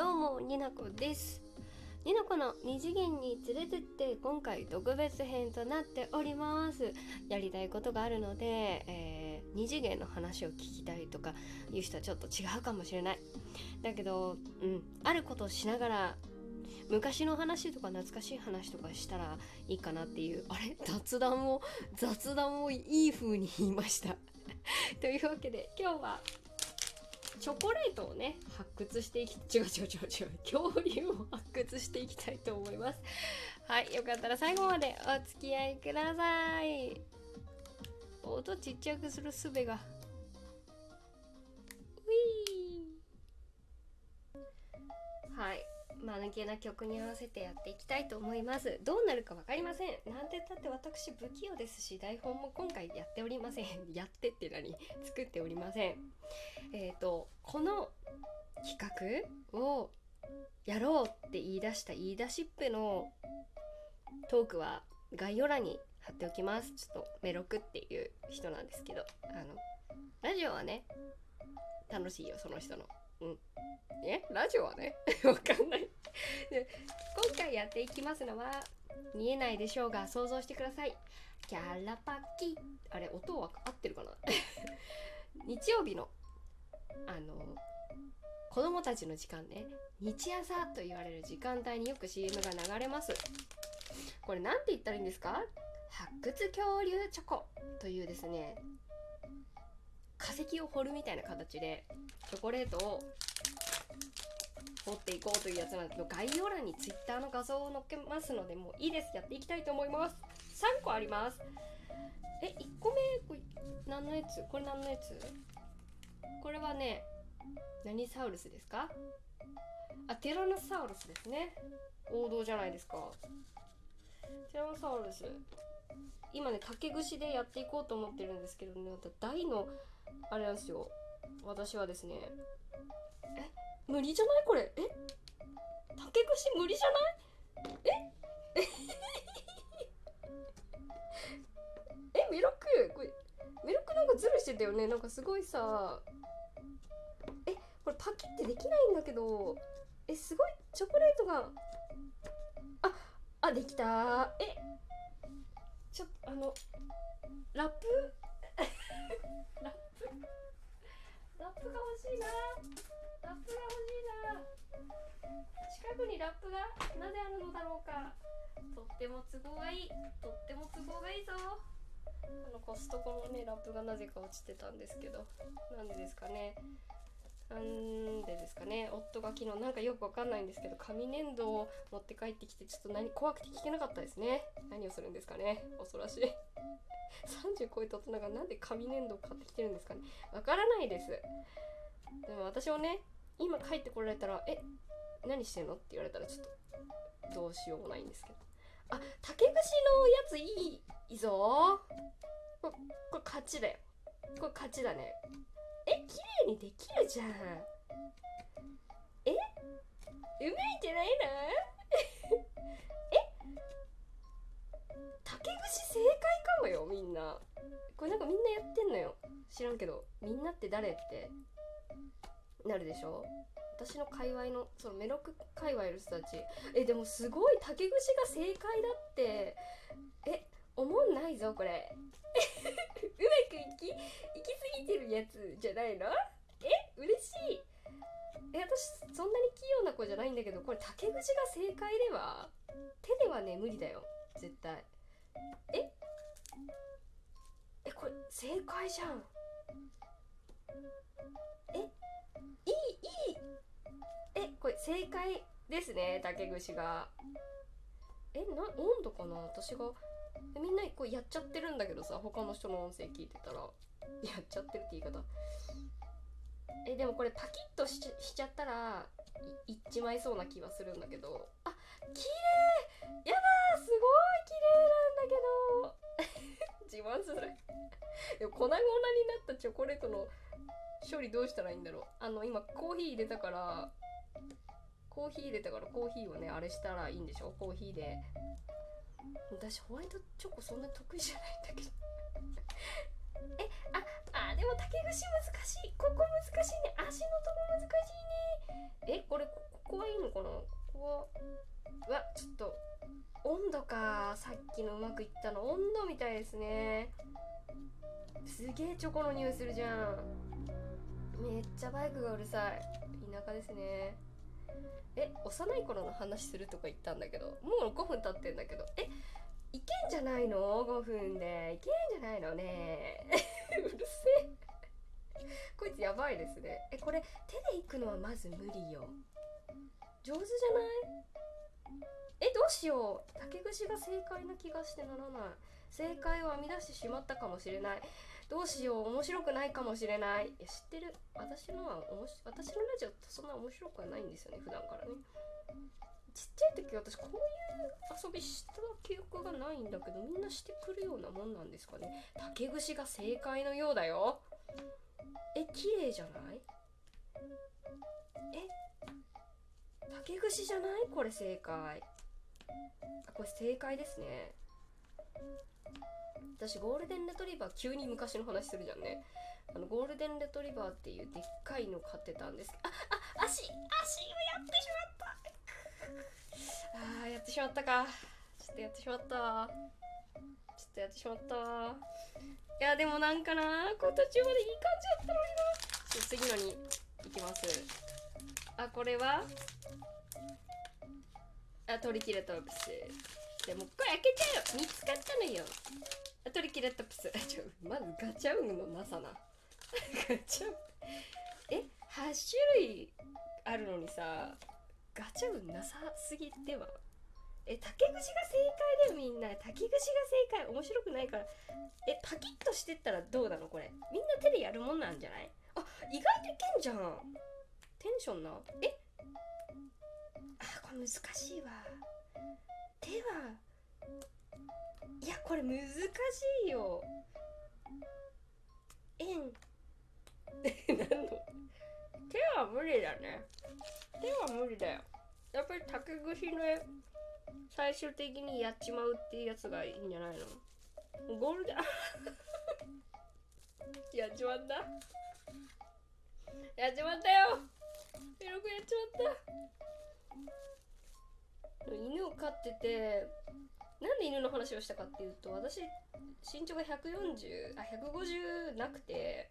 どうもになこです。になこの二次元に連れてって今回特別編となっております。やりたいことがあるので、えー、二次元の話を聞きたいとかいう人はちょっと違うかもしれない。だけどうんあることをしながら昔の話とか懐かしい話とかしたらいいかなっていうあれ？雑談を雑談をいい風に言いました。というわけで今日はチョコレートをね発掘していき 違う違う違う違う恐竜を発掘していきたいと思います。はいよかったら最後までお付き合いください。音ちっちゃくする術が。間抜けな曲に合わせてやっていきたいと思います。どうなるか分かりません。なんて言ったって私不器用ですし台本も今回やっておりません。やってって何？作っておりません。えっ、ー、とこの企画をやろうって言い出した言い出しっぺのトークは概要欄に貼っておきます。ちょっとメロクっていう人なんですけどあのラジオはね楽しいよその人の。うん。え？ラジオはね？わかんない。で今回やっていきますのは見えないでしょうが想像してください。キャラパキあれ音は合ってるかな？日曜日のあの子供たちの時間ね。日朝と言われる時間帯によく CM が流れます。これ何て言ったらいいんですか？発掘恐竜チョコというですね化石を掘るみたいな形でチョコレートを掘っていこうというやつなんです。けど概要欄に Twitter の画像を載っけますのでもういいです。やっていきたいと思います。3個あります。え1個目これ何のやつ？これ何のやつ？これはね何サウルスですか？あテラノサウルスですね。王道じゃないですか。テラノサウルス。今ね竹串でやっていこうと思ってるんですけどね大のあれなんですよ。私はですねえ無理じゃない？これ。え？竹串無理じゃない？え？ええミロク？これミロクなんかズルしてたよね。なんかすごいさえこれパキってできないんだけどえすごいチョコレートがああできた。えちょっとあのラップラップ？しいな。ラップが欲しいな。近くにラップがなぜあるのだろうか。とっても都合がいい。とっても都合がいいぞ。このコストコのねラップがなぜか落ちてたんですけど。なんでですかね。なんでですかね。夫が昨日なんかよくわかんないんですけど紙粘土を持って帰ってきてちょっと何怖くて聞けなかったですね。何をするんですかね。恐ろしい。30超えた大人がなんで紙粘土を買ってきてるんですかね。わからないです。でも私もね今帰ってこられたら「え何してんの?」って言われたらちょっとどうしようもないんですけどあ竹串のやついいぞこれこれ勝ちだよこれ勝ちだねえ綺麗にできるじゃんえうまいんじゃないのえ竹串正解かもよみんなこれなんかみんなやってんのよ。知らんけど。みんなって誰？って。なるでしょ？私の界隈のそのメロク界隈の人たち。えでもすごい竹串が正解だって。え思んないぞこれ。うまくいきいきすぎてるやつじゃないの？え嬉しい。え私そんなに器用な子じゃないんだけどこれ竹串が正解では手ではね無理だよ。絶対。え？えこれ正解じゃん。これ正解ですね竹串が。えな温度かな？私がみんなこうやっちゃってるんだけどさ他の人の音声聞いてたら。やっちゃってるって言い方。えでもこれパキッとしちゃったらいっちまいそうな気はするんだけど。あ綺麗！やだすごい綺麗なんだけど。自慢する。でも粉々になったチョコレートの処理どうしたらいいんだろう。あの今コーヒー入れたからコーヒー入れたからコーヒーをねあれしたらいいんでしょ？コーヒーで。私ホワイトチョコそんな得意じゃないんだけど。えああでも竹串難しい。ここ難しいね。足のとこ難しいね。えこれここ怖うわちょっと温度か。さっきのうまくいったの。温度みたいですね。すげえチョコの匂いするじゃん。めっちゃバイクがうるさい。田舎ですね。え幼い頃の話するとか言ったんだけどもう5分経ってんだけど。えいけんじゃないの？5分で。いけんじゃないのね。うるせえ。こいつやばいですね。えこれ手で行くのはまず無理よ。上手じゃない？えどうしよう。竹串が正解な気がしてならない。正解を編み出してしまったかもしれない。どうしよう面白くないかもしれない。いや知ってる。私のはおもし私のラジオってそんな面白くはないんですよね普段からね。ちっちゃい時私こういう遊びした記憶がないんだけどみんなしてくるようなもんなんですかね。竹串が正解のようだよ。え綺麗じゃない？え？竹串じゃない？これ正解。あこれ正解ですね。私ゴールデンレトリバー急に昔の話するじゃんね。あのゴールデンレトリバーっていうでっかいの飼ってたんです。ああ足足をやってしまった。あーやってしまったか。ちょっとやってしまった。ちょっとやってしまった。いやでもなんかなこれ途中までいい感じだったのにな。ちょっと次のに行きます。あこれは？あトリキラトプスでもこれ開けちゃうよ。見つかったのよ。あトリキラトプス。ちょまずガチャ運のなさな。ガチャえ8種類あるのにさガチャ運なさすぎては。え竹串が正解だよみんな。竹串が正解。面白くないから。えパキッとしてったらどうなのこれ。みんな手でやるもんなんじゃない？あ意外といけんじゃん。テンションな。え？あこれ難しいわ。手はいやこれ難しいよ。円。何の？手は無理だね。手は無理だよ。やっぱり竹串で最終的にやっちまうっていうやつがいいんじゃないの？ゴールデン やっちまった？やっちまったよ。ペロくやっちまった。犬を飼っててなんで犬の話をしたかっていうと私身長が140あ150なくて、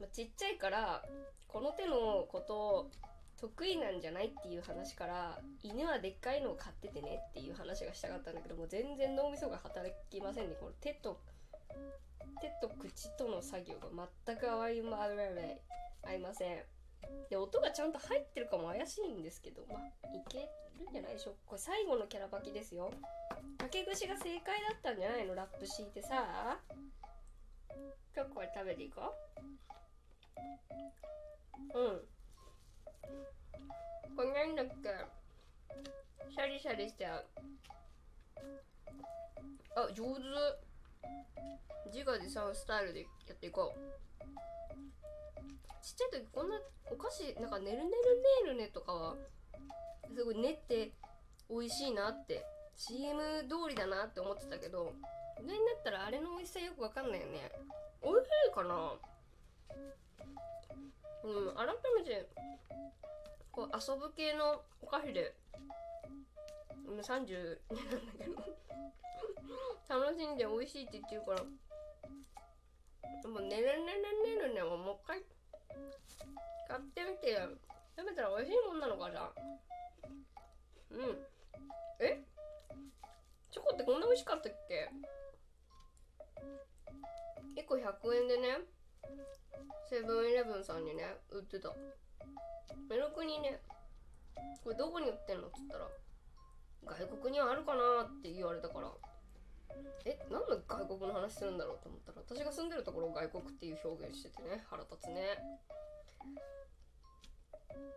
まあ、ちっちゃいからこの手のこと得意なんじゃないっていう話から犬はでっかいのを飼っててねっていう話がしたかったんだけどもう全然脳みそが働きませんね。この手と手と口との作業が全く合いま合いません。で音がちゃんと入ってるかも怪しいんですけど。まあいけるんじゃないでしょう。これ最後のキャラバキですよ。竹串が正解だったんじゃないの？ラップ敷いてさ。今日これ食べていこう。うん。これなんだっけシャリシャリしちゃうあ上手。自画自賛スタイルでやっていこう。ちっちゃい時こんなお菓子なんかねるねるねるねとかはすごい練って美味しいなって CM 通りだなって思ってたけど大人になったらあれの美味しさよくわかんないよね。美味しいかな？うん改めてこう遊ぶ系のお菓子で30なんだけど。楽しんで美味しいって言ってるから。でもねるねるねるねももう一回買ってみて食べたら美味しいもんなのかじゃうんえチョコってこんな美味しかったっけ1個100円でねセブンイレブンさんにね売ってたメルクにねこれどこに売ってんのっつったら外国にはあるかなって言われたから外国の話するんだろうと思ったら私が住んでるところを外国っていう表現しててね腹立つね。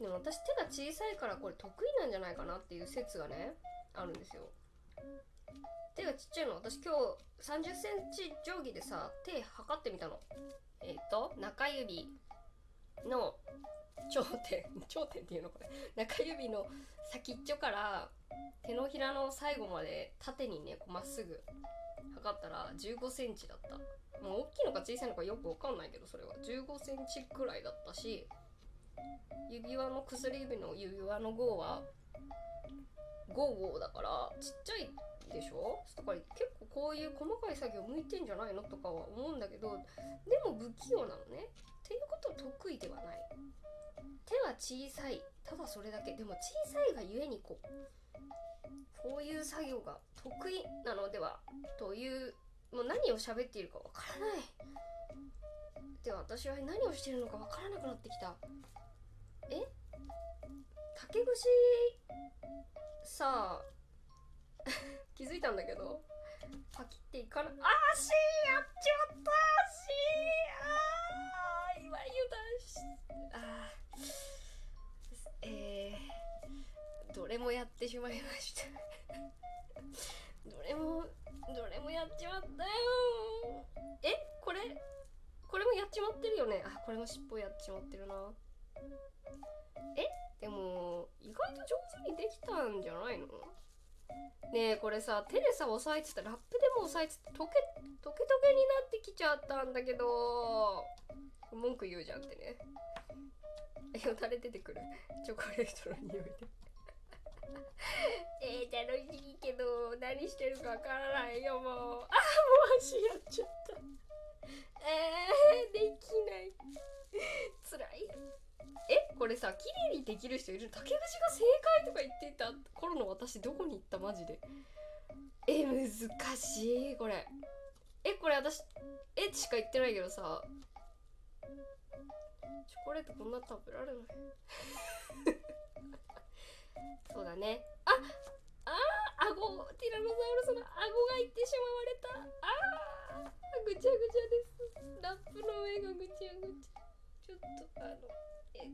でも私手が小さいからこれ得意なんじゃないかなっていう説がねあるんですよ。手がちっちゃいの。私今日3 0センチ定規でさ手測ってみたの。えっ、と中指の頂点 頂点っていうのこれ中指の先っちょから手のひらの最後まで縦にねまっすぐ測ったら1 5センチだった。もう大きいのか小さいのかよくわかんないけどそれは。1 5センチくらいだったし指輪の薬指の指輪の5は5号だからちっちゃいでしょ？だから結構こういう細かい作業向いてんじゃないのとかは思うんだけどでも不器用なのね。っていうことは得意ではない。手は小さい。ただそれだけ。でも小さいがゆえにこうこういう作業が得意なのではというもう何を喋っているかわからない。で私は何をしてるのかわからなくなってきた。え？竹串さあ 気づいたんだけど。パキっていかないあーしやっちまったしあー今油断しあーえー、どれもやってしまいました。どれもどれもやっちまったよ。えこれこれもやっちまってるよね。あこれも尻尾やっちまってるな。えでも意外と上手にできたんじゃないの？ねえこれさ手でさ押さえてたラップでも押さえててトケトケトケになってきちゃったんだけど文句言うじゃんってね。よだれ出てくる。チョコレートの匂いで。えー、楽しいけど何してるかわからないよもう。あもう足やっちゃった。えー、できない。辛い。えこれさ綺麗にできる人いる竹串が正解とか言ってた。頃の私どこに行ったマジで。え難しいこれ。えこれ私えしか言ってないけどさ。チョコレートこんな食べられない。そうだね。ああ顎ティラノサウルスの顎がいってしまわれた。あーぐちゃぐちゃです。ラップの上がぐちゃぐちゃ。ちょっとあのえ